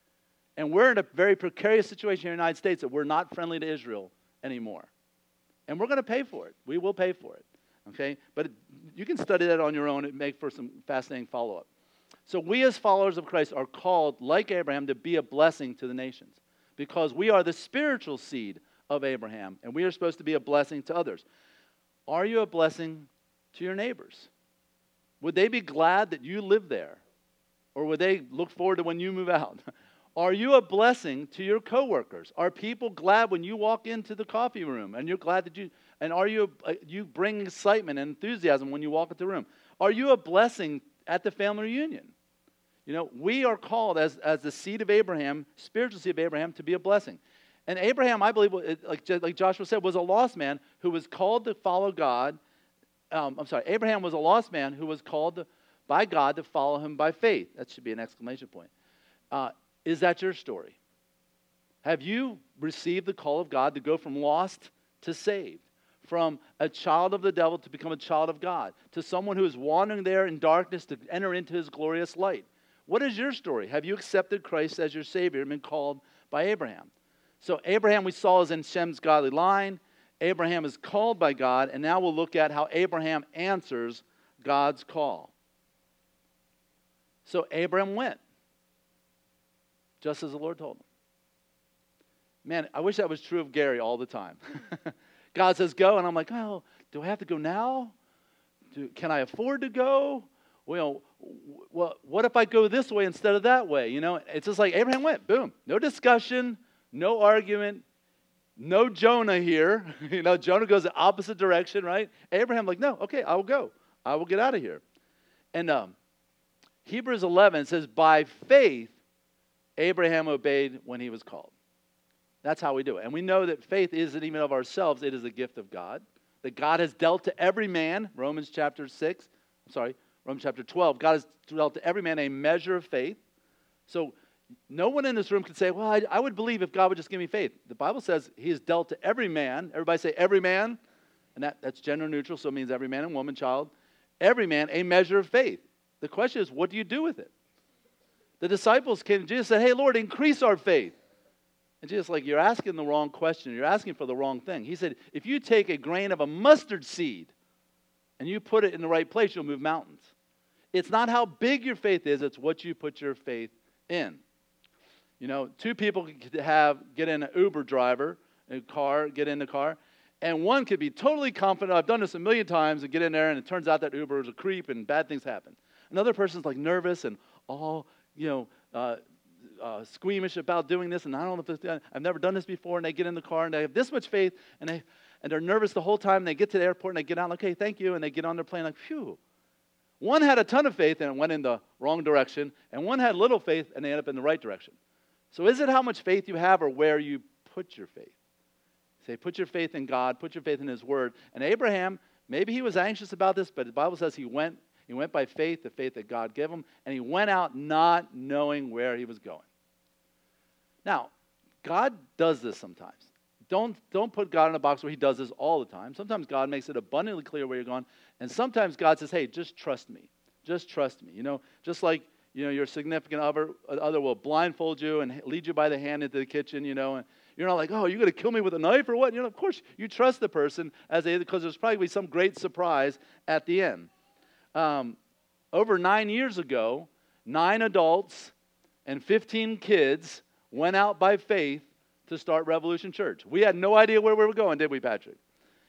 And we're in a very precarious situation here in the United States that we're not friendly to Israel anymore. And we're going to pay for it. We will pay for it. Okay? But you can study that on your own and make for some fascinating follow up. So, we as followers of Christ are called, like Abraham, to be a blessing to the nations because we are the spiritual seed of Abraham and we are supposed to be a blessing to others. Are you a blessing to your neighbors? Would they be glad that you live there? Or would they look forward to when you move out? Are you a blessing to your coworkers? Are people glad when you walk into the coffee room and you're glad that you and are you uh, you bring excitement and enthusiasm when you walk into the room? Are you a blessing at the family reunion? You know, we are called as, as the seed of Abraham, spiritual seed of Abraham, to be a blessing. And Abraham, I believe, like, like Joshua said, was a lost man who was called to follow God. Um, I'm sorry, Abraham was a lost man who was called to, by God to follow him by faith. That should be an exclamation point. Uh, is that your story? Have you received the call of God to go from lost to saved? From a child of the devil to become a child of God? To someone who is wandering there in darkness to enter into his glorious light? What is your story? Have you accepted Christ as your Savior and been called by Abraham? So, Abraham, we saw, is in Shem's godly line. Abraham is called by God, and now we'll look at how Abraham answers God's call. So, Abraham went just as the Lord told him. Man, I wish that was true of Gary all the time. God says, go, and I'm like, oh, do I have to go now? Do, can I afford to go? Well, well, what if I go this way instead of that way? You know, it's just like Abraham went, boom, no discussion, no argument, no Jonah here. you know, Jonah goes the opposite direction, right? Abraham, like, no, okay, I will go. I will get out of here. And um, Hebrews 11 says, by faith, Abraham obeyed when he was called. That's how we do it. And we know that faith isn't even of ourselves, it is a gift of God. That God has dealt to every man, Romans chapter 6, I'm sorry, Romans chapter 12, God has dealt to every man a measure of faith. So no one in this room can say, well, I, I would believe if God would just give me faith. The Bible says he has dealt to every man. Everybody say every man. And that, that's gender neutral, so it means every man and woman, child. Every man a measure of faith. The question is, what do you do with it? The disciples came, to Jesus and said, Hey, Lord, increase our faith. And Jesus, like, you're asking the wrong question. You're asking for the wrong thing. He said, if you take a grain of a mustard seed and you put it in the right place, you'll move mountains. It's not how big your faith is, it's what you put your faith in. You know, two people could have get in an Uber driver, a car, get in the car, and one could be totally confident. I've done this a million times and get in there, and it turns out that Uber is a creep and bad things happen. Another person's like nervous and all, you know, uh, uh, squeamish about doing this, and I don't know if this, I've never done this before, and they get in the car and they have this much faith, and they and they're nervous the whole time. And they get to the airport and they get out, okay, thank you, and they get on their plane like, phew. One had a ton of faith and went in the wrong direction, and one had little faith and they ended up in the right direction. So is it how much faith you have or where you put your faith? Say, put your faith in God, put your faith in His Word. And Abraham, maybe he was anxious about this, but the Bible says he went he went by faith, the faith that God gave him, and he went out not knowing where he was going. Now, God does this sometimes. Don't, don't put God in a box where he does this all the time. Sometimes God makes it abundantly clear where you're going, and sometimes God says, hey, just trust me. Just trust me. You know, just like you know, your significant other, other will blindfold you and lead you by the hand into the kitchen, you know, and you're not like, oh, you're going to kill me with a knife or what? You know, of course, you trust the person as they, because there's probably some great surprise at the end. Um, over nine years ago, nine adults and 15 kids went out by faith to start Revolution Church. We had no idea where we were going, did we, Patrick?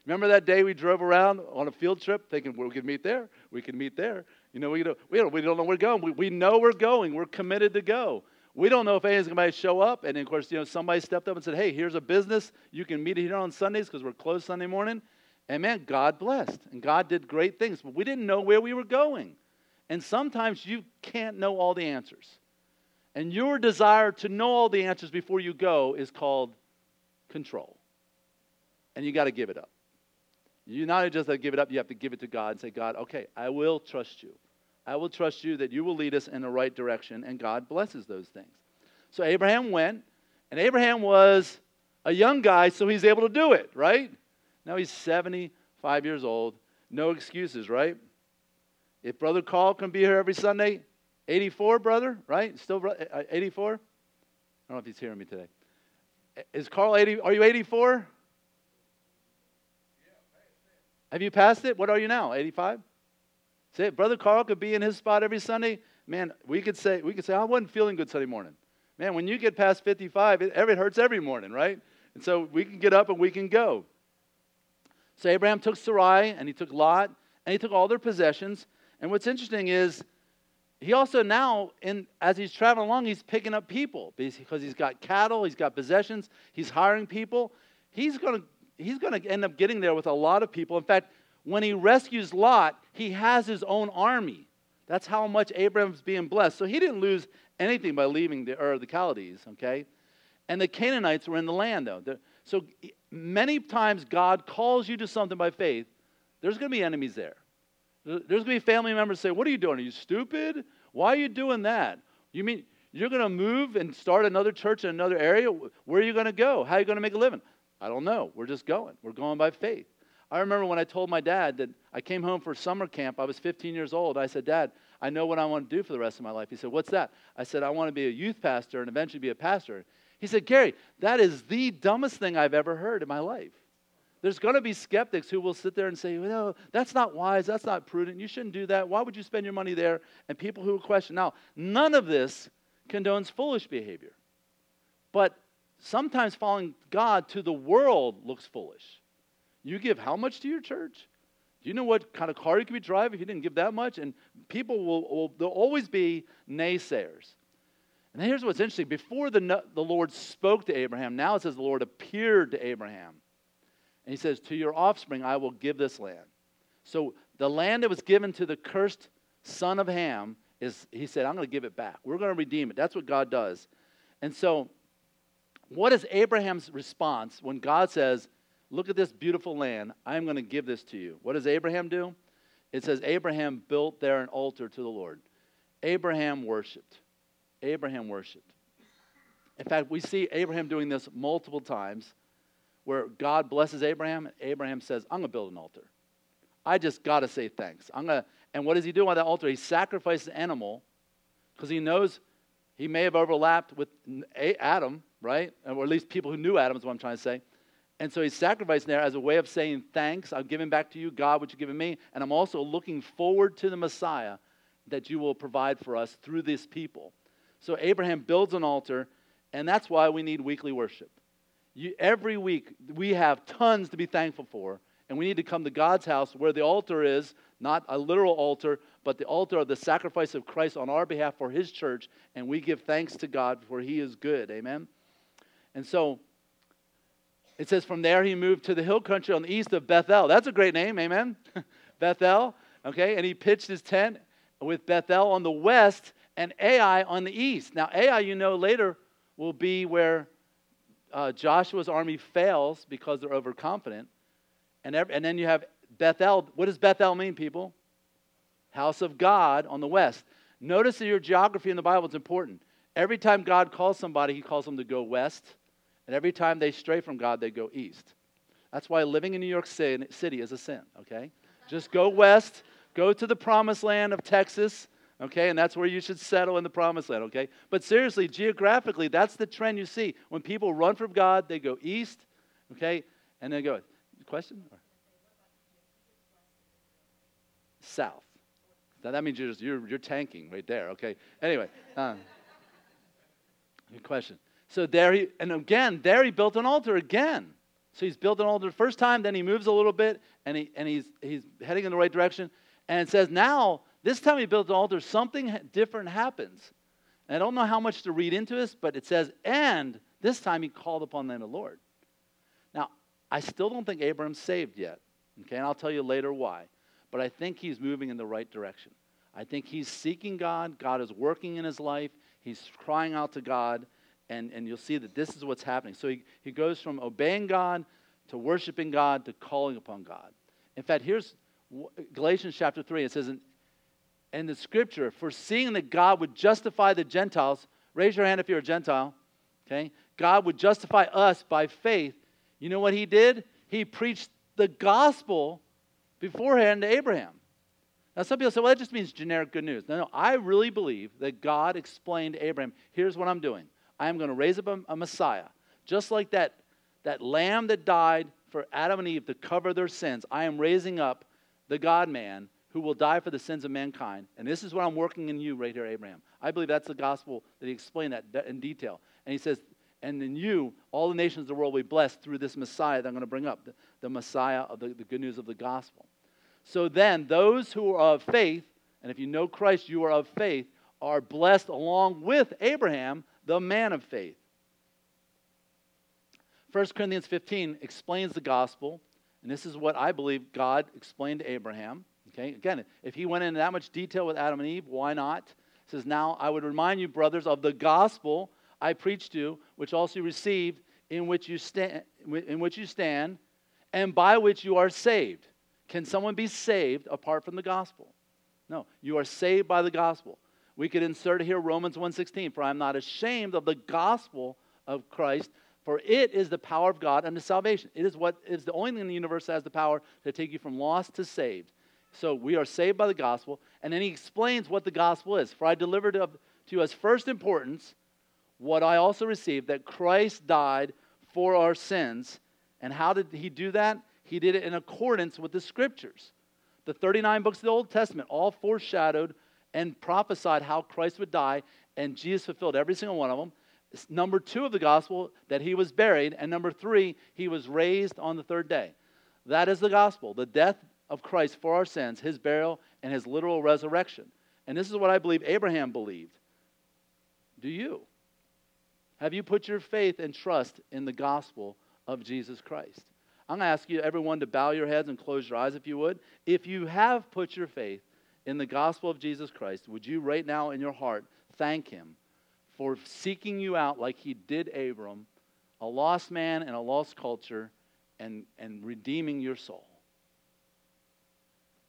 Remember that day we drove around on a field trip thinking well, we could meet there, we could meet there. You know, we don't, we don't, we don't know where we're going. We, we know we're going. We're committed to go. We don't know if anyone's going to show up. And of course, you know, somebody stepped up and said, hey, here's a business. You can meet here on Sundays because we're closed Sunday morning. And man, God blessed. And God did great things. But we didn't know where we were going. And sometimes you can't know all the answers. And your desire to know all the answers before you go is called control. And you got to give it up. You not just have to give it up, you have to give it to God and say, God, okay, I will trust you. I will trust you that you will lead us in the right direction. And God blesses those things. So Abraham went, and Abraham was a young guy, so he's able to do it, right? Now he's 75 years old. No excuses, right? If Brother Carl can be here every Sunday, 84, brother, right? Still uh, uh, 84? I don't know if he's hearing me today. Is Carl 80? Are you 84? Have you passed it? What are you now? 85? Say, Brother Carl could be in his spot every Sunday. Man, we could say, we could say, I wasn't feeling good Sunday morning. Man, when you get past 55, it, it hurts every morning, right? And so we can get up and we can go. So Abraham took Sarai and he took Lot and he took all their possessions. And what's interesting is he also now, in, as he's traveling along, he's picking up people because he's got cattle, he's got possessions, he's hiring people. He's going to he's going to end up getting there with a lot of people. In fact, when he rescues Lot, he has his own army. That's how much Abraham's being blessed. So he didn't lose anything by leaving the the Chaldees, okay? And the Canaanites were in the land, though. So many times God calls you to something by faith, there's going to be enemies there. There's going to be family members say, What are you doing? Are you stupid? Why are you doing that? You mean you're going to move and start another church in another area? Where are you going to go? How are you going to make a living? I don't know. We're just going. We're going by faith. I remember when I told my dad that I came home for summer camp. I was 15 years old. I said, Dad, I know what I want to do for the rest of my life. He said, What's that? I said, I want to be a youth pastor and eventually be a pastor. He said, Gary, that is the dumbest thing I've ever heard in my life. There's going to be skeptics who will sit there and say, no, that's not wise. That's not prudent. You shouldn't do that. Why would you spend your money there? And people who will question. Now, none of this condones foolish behavior. But sometimes following God to the world looks foolish. You give how much to your church? Do you know what kind of car you could be driving if you didn't give that much? And people will, will there'll always be naysayers. And here's what's interesting. Before the, the Lord spoke to Abraham, now it says the Lord appeared to Abraham. And he says, To your offspring I will give this land. So the land that was given to the cursed son of Ham is, he said, I'm going to give it back. We're going to redeem it. That's what God does. And so, what is Abraham's response when God says, Look at this beautiful land. I'm going to give this to you? What does Abraham do? It says, Abraham built there an altar to the Lord. Abraham worshiped. Abraham worshiped. In fact, we see Abraham doing this multiple times where God blesses Abraham, and Abraham says, I'm going to build an altar. I just got to say thanks. I'm gonna, And what does he do on that altar? He sacrifices an animal because he knows he may have overlapped with Adam, right? Or at least people who knew Adam is what I'm trying to say. And so he's sacrificing there as a way of saying, Thanks, I'm giving back to you, God, what you've given me. And I'm also looking forward to the Messiah that you will provide for us through this people. So Abraham builds an altar, and that's why we need weekly worship. You, every week, we have tons to be thankful for, and we need to come to God's house where the altar is, not a literal altar, but the altar of the sacrifice of Christ on our behalf for his church, and we give thanks to God for he is good. Amen? And so, it says, from there he moved to the hill country on the east of Bethel. That's a great name, amen? Bethel, okay? And he pitched his tent with Bethel on the west and Ai on the east. Now, Ai, you know, later will be where uh, Joshua's army fails because they're overconfident. And, every, and then you have Bethel. What does Bethel mean, people? House of God on the west. Notice that your geography in the Bible is important. Every time God calls somebody, he calls them to go west. And every time they stray from God, they go east. That's why living in New York City is a sin, okay? Just go west, go to the promised land of Texas, okay? And that's where you should settle in the promised land, okay? But seriously, geographically, that's the trend you see. When people run from God, they go east, okay? And they go. Question? South. Now that means you're, just, you're, you're tanking right there, okay? Anyway, uh, good question. So there he, and again, there he built an altar again. So he's built an altar the first time, then he moves a little bit, and, he, and he's, he's heading in the right direction. And it says, now, this time he built an altar, something different happens. And I don't know how much to read into this, but it says, and this time he called upon the name of the Lord. Now, I still don't think Abraham's saved yet. Okay, and I'll tell you later why. But I think he's moving in the right direction. I think he's seeking God. God is working in his life. He's crying out to God and, and you'll see that this is what's happening. So he, he goes from obeying God to worshiping God to calling upon God. In fact, here's Galatians chapter 3. It says in, in the scripture, foreseeing that God would justify the Gentiles, raise your hand if you're a Gentile, okay? God would justify us by faith. You know what he did? He preached the gospel beforehand to Abraham. Now, some people say, well, that just means generic good news. No, no, I really believe that God explained to Abraham, here's what I'm doing. I am going to raise up a, a Messiah. Just like that, that lamb that died for Adam and Eve to cover their sins, I am raising up the God man who will die for the sins of mankind. And this is what I'm working in you right here, Abraham. I believe that's the gospel that he explained that in detail. And he says, and in you, all the nations of the world will be blessed through this Messiah that I'm going to bring up, the, the Messiah of the, the good news of the gospel. So then, those who are of faith, and if you know Christ, you are of faith, are blessed along with Abraham the man of faith. 1 Corinthians 15 explains the gospel, and this is what I believe God explained to Abraham. Okay, again, if he went into that much detail with Adam and Eve, why not? It says, Now I would remind you, brothers, of the gospel I preached to, which also you received, in which you, stand, in which you stand, and by which you are saved. Can someone be saved apart from the gospel? No, you are saved by the gospel. We could insert here Romans 1:16, for I am not ashamed of the gospel of Christ, for it is the power of God unto salvation. It is what is the only thing in the universe that has the power to take you from lost to saved. So we are saved by the gospel, and then he explains what the gospel is. For I delivered to you as first importance what I also received that Christ died for our sins. And how did he do that? He did it in accordance with the scriptures. The 39 books of the Old Testament all foreshadowed and prophesied how Christ would die, and Jesus fulfilled every single one of them. Number two of the gospel, that he was buried. And number three, he was raised on the third day. That is the gospel the death of Christ for our sins, his burial, and his literal resurrection. And this is what I believe Abraham believed. Do you? Have you put your faith and trust in the gospel of Jesus Christ? I'm going to ask you, everyone, to bow your heads and close your eyes if you would. If you have put your faith in the gospel of Jesus Christ, would you right now in your heart thank him for seeking you out like he did Abram, a lost man in a lost culture, and, and redeeming your soul?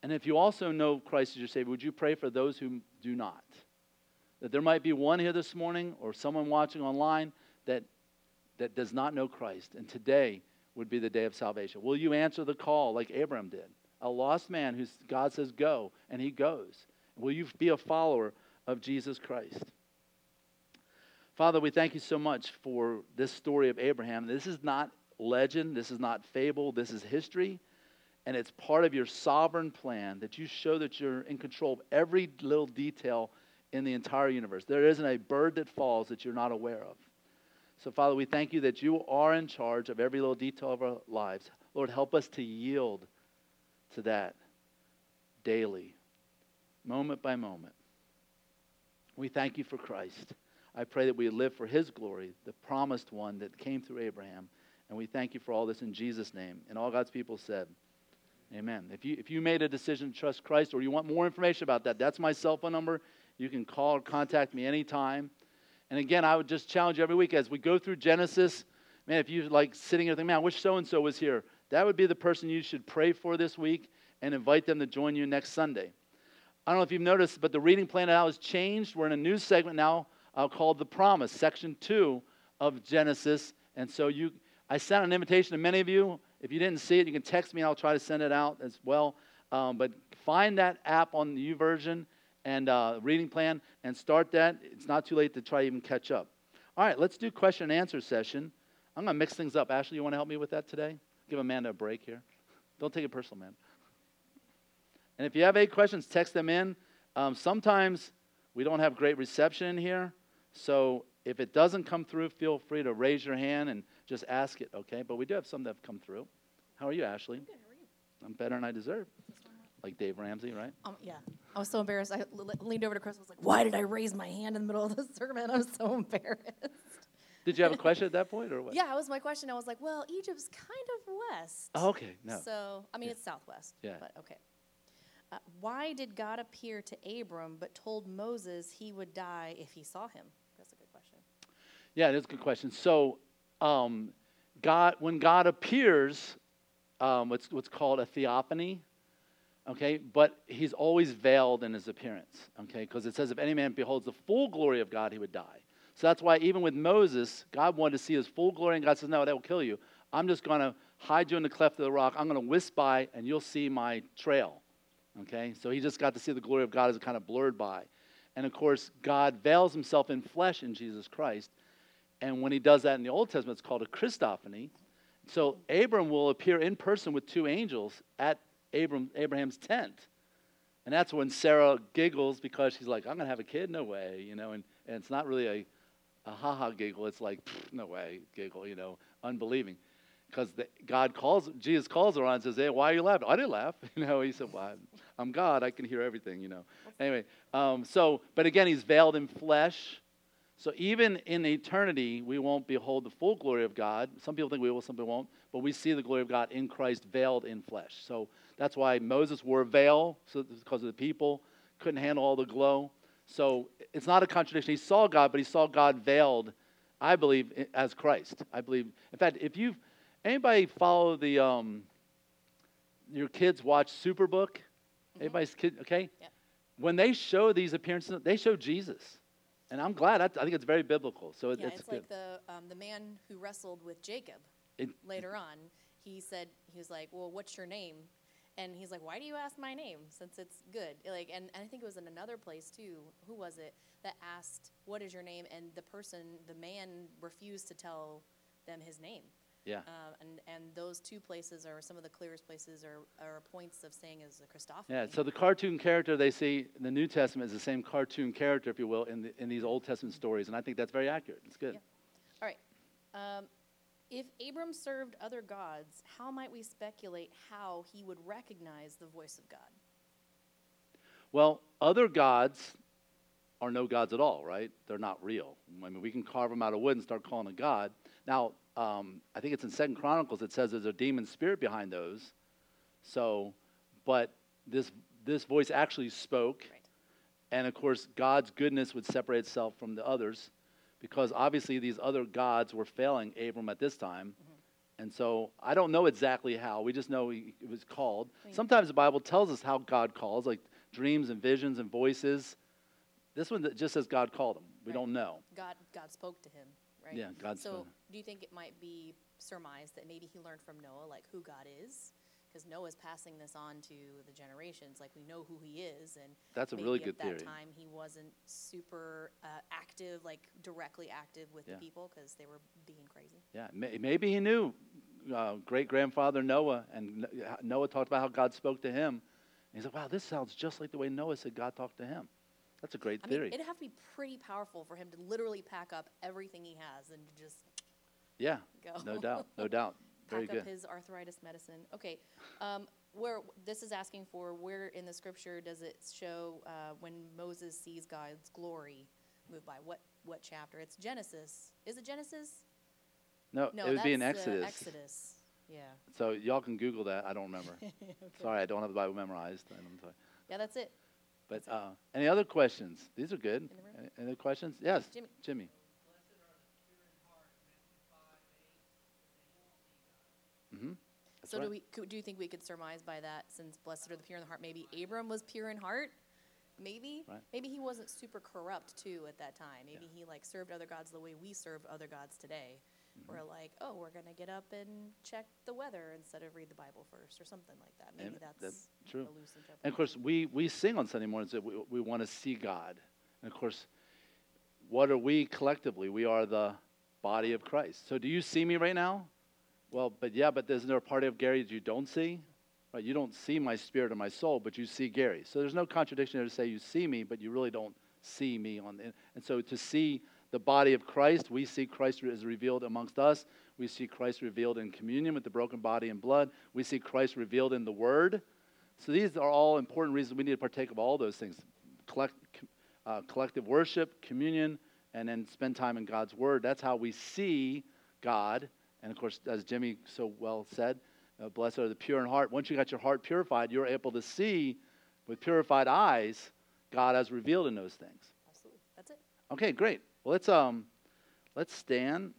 And if you also know Christ as your Savior, would you pray for those who do not? That there might be one here this morning or someone watching online that, that does not know Christ, and today would be the day of salvation. Will you answer the call like Abraham did? a lost man who God says go, and he goes? Will you be a follower of Jesus Christ? Father, we thank you so much for this story of Abraham. This is not legend, this is not fable, this is history. And it's part of your sovereign plan that you show that you're in control of every little detail in the entire universe. There isn't a bird that falls that you're not aware of. So, Father, we thank you that you are in charge of every little detail of our lives. Lord, help us to yield to that daily, moment by moment. We thank you for Christ. I pray that we live for his glory, the promised one that came through Abraham. And we thank you for all this in Jesus' name. And all God's people said, Amen. If you, if you made a decision to trust Christ or you want more information about that, that's my cell phone number. You can call or contact me anytime. And again, I would just challenge you every week as we go through Genesis. Man, if you like sitting here thinking, man, I wish so and so was here, that would be the person you should pray for this week and invite them to join you next Sunday. I don't know if you've noticed, but the reading plan now has changed. We're in a new segment now uh, called The Promise, section two of Genesis. And so you, I sent an invitation to many of you. If you didn't see it, you can text me and I'll try to send it out as well. Um, but find that app on the YouVersion and uh, reading plan and start that. It's not too late to try even catch up. All right, let's do question and answer session. I'm going to mix things up. Ashley, you want to help me with that today? Give Amanda a break here. Don't take it personal, man. And if you have any questions, text them in. Um, sometimes we don't have great reception in here, so if it doesn't come through, feel free to raise your hand and just ask it, okay? But we do have some that have come through. How are you, Ashley? Good, how are you? I'm better than I deserve. Like Dave Ramsey, right? Um, yeah, I was so embarrassed. I le- leaned over to Chris. I was like, "Why did I raise my hand in the middle of the sermon?" I'm so embarrassed. Did you have a question at that point or what? Yeah, that was my question. I was like, "Well, Egypt's kind of west." Oh, okay, no. So, I mean, Yeah. it's southwest. Yeah. But okay. Uh, why did God appear to Abram but told Moses he would die if he saw him? That's a good question. Yeah, that's a good question. So, um, God, when God appears, um, what's what's called a theophany, okay, but He's always veiled in His appearance, okay, because it says if any man beholds the full glory of God, he would die. So that's why even with Moses, God wanted to see His full glory, and God says, "No, that will kill you. I'm just going to hide you in the cleft of the rock. I'm going to whisk by, and you'll see my trail." Okay, so he just got to see the glory of God as kind of blurred by. And of course, God veils himself in flesh in Jesus Christ. And when he does that in the Old Testament, it's called a Christophany. So Abram will appear in person with two angels at Abram, Abraham's tent. And that's when Sarah giggles because she's like, I'm going to have a kid? No way, you know. And, and it's not really a, a ha-ha giggle. It's like, "Pfft, no way giggle, you know, unbelieving. Because God calls, Jesus calls her on and says, hey, why are you laughing? I didn't laugh. You know, he said, well, I'm- I'm God. I can hear everything, you know. Anyway, um, so, but again, he's veiled in flesh. So even in eternity, we won't behold the full glory of God. Some people think we will, some people won't. But we see the glory of God in Christ veiled in flesh. So that's why Moses wore a veil, so because of the people couldn't handle all the glow. So it's not a contradiction. He saw God, but he saw God veiled, I believe, as Christ. I believe. In fact, if you've anybody follow the um, your kids watch Superbook, anybody's kid, okay? Yep. When they show these appearances, they show Jesus. And I'm glad. I, I think it's very biblical. So it, yeah, it's, it's, good. like the um, the man who wrestled with Jacob It- later on. He said he was like, "Well, what's your name?" And he's like, "Why do you ask my name? Since it's good." Like, and, and I think it was in another place too. Who was it that asked, "What is your name?" And the person, the man, refused to tell them his name. Yeah. Um, and and those two places are some of the clearest places or, or points of saying is the Christophany. Yeah, so the cartoon character they see in the New Testament is the same cartoon character, if you will, in, the, in these Old Testament stories. And I think that's very accurate. It's good. Yeah. All right. Um, if Abram served other gods, how might we speculate how he would recognize the voice of God? Well, other gods are no gods at all, right? They're not real. I mean, we can carve them out of wood and start calling a god. Now, um, I think it's in Second Chronicles. It says there's a demon spirit behind those. So, but this this voice actually spoke, Right. and of course, God's goodness would separate itself from the others, because obviously these other gods were failing Abram at this time. And so I don't know exactly how. We just know he, it was called. mean- Sometimes the Bible tells us how God calls, like dreams and visions and voices. This one that just says God called him. We Right. don't know. God, God spoke to him, right? Yeah, God So, do you think it might be surmised that maybe he learned from Noah, like who God is, because Noah's passing this on to the generations. Like we know who he is, and That's a maybe really good at that theory. time he wasn't super uh, active, like directly active with Yeah. the people because they were being crazy. Yeah, may, maybe he knew uh, great grandfather Noah, and N- Noah talked about how God spoke to him. And he's like, wow, this sounds just like the way Noah said God talked to him. That's a great I mean, theory. it'd have to be pretty powerful for him to literally pack up everything he has and just yeah, go. no doubt, no doubt. Very pack up good. his arthritis medicine. Okay, um, where this is asking for where in the scripture does it show uh, when Moses sees God's glory move by? What what chapter? It's Genesis. Is it Genesis? No, No, it would be in uh, Exodus. Exodus. Yeah. So y'all can Google that. I don't remember. Okay. Sorry, I don't have the Bible memorized. I'm sorry. Yeah, that's it. But uh, any other questions? These are good. The? Any, any other questions? Yes, Jimmy. Jimmy. Mm-hmm. so do we? Could, do you think we could surmise by that, since blessed are the pure in the heart, maybe Abram was pure in heart? Maybe. Right. Maybe he wasn't super corrupt too at that time. Maybe he like served other gods the way we serve other gods today. Mm-hmm. We're like, oh, we're gonna get up and check the weather instead of read the Bible first, or something like that. Maybe that's, That's true. a loose interpretation. And of course, we, we sing on Sunday mornings that we, we want to see God. And of course, what are we collectively? We are the body of Christ. So do you see me right now? Well, but yeah, but isn't there a part of Gary that you don't see? Right? You don't see my spirit or my soul, but you see Gary. So there's no contradiction there to say you see me, but you really don't see me on the and so to see the body of Christ, we see Christ is revealed amongst us. We see Christ revealed in communion with the broken body and blood. We see Christ revealed in the Word. So these are all important reasons we need to partake of all those things: Collect, uh, collective worship, communion, and then spend time in God's Word. That's how we see God. And of course, as Jimmy so well said, uh, blessed are the pure in heart. Once you got your heart purified, you're able to see with purified eyes God as revealed in those things. Absolutely. That's it. Okay, great. Well, let's um, let's stand